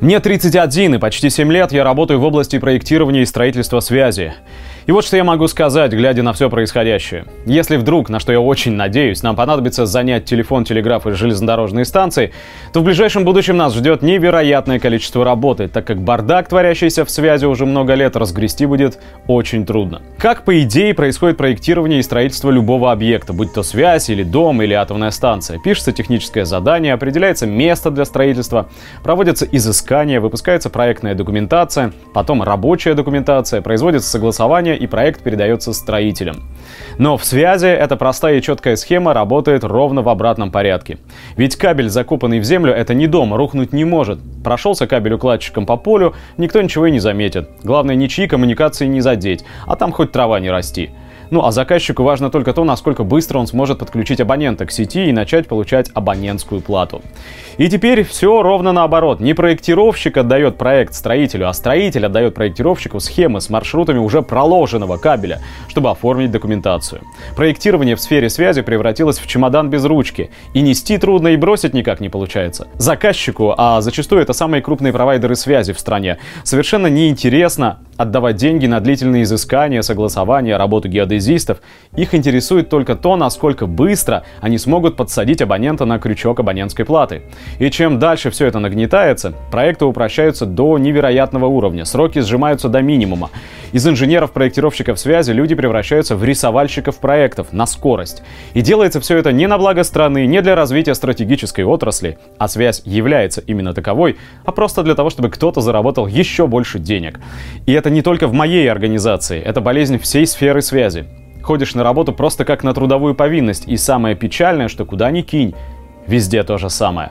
Мне 31 и почти 7 лет я работаю в области проектирования и строительства связи. И вот что я могу сказать, глядя на все происходящее. Если вдруг, на что я очень надеюсь, нам понадобится занять телефон, телеграф и железнодорожные станции, то в ближайшем будущем нас ждет невероятное количество работы, так как бардак, творящийся в связи уже много лет, разгрести будет очень трудно. Как, по идее, происходит проектирование и строительство любого объекта, будь то связь или дом или атомная станция? Пишется техническое задание, определяется место для строительства, проводятся изыскания, выпускается проектная документация, потом рабочая документация, производится согласование и проект передается строителям. Но в связи эта простая и четкая схема работает ровно в обратном порядке. Ведь кабель, закопанный в землю, это не дом, рухнуть не может. Прошелся кабель укладчиком по полю, никто ничего и не заметит. Главное, ничьи коммуникации не задеть, а там хоть трава не расти. Ну а заказчику важно только то, насколько быстро он сможет подключить абонента к сети и начать получать абонентскую плату. И теперь все ровно наоборот. Не проектировщик отдает проект строителю, а строитель отдает проектировщику схемы с маршрутами уже проложенного кабеля, чтобы оформить документацию. Проектирование в сфере связи превратилось в чемодан без ручки. И нести трудно, и бросить никак не получается. Заказчику, а зачастую это самые крупные провайдеры связи в стране, совершенно неинтересно отдавать деньги на длительные изыскания, согласования, работу геодезистов. Их интересует только то, насколько быстро они смогут подсадить абонента на крючок абонентской платы. И чем дальше все это нагнетается, проекты упрощаются до невероятного уровня, сроки сжимаются до минимума. Из инженеров-проектировщиков связи люди превращаются в рисовальщиков проектов на скорость. И делается все это не на благо страны, не для развития стратегической отрасли, а связь является именно таковой, а просто для того, чтобы кто-то заработал еще больше денег. И это не только в моей организации, это болезнь всей сферы связи. Ходишь на работу просто как на трудовую повинность, и самое печальное, что куда ни кинь, везде то же самое.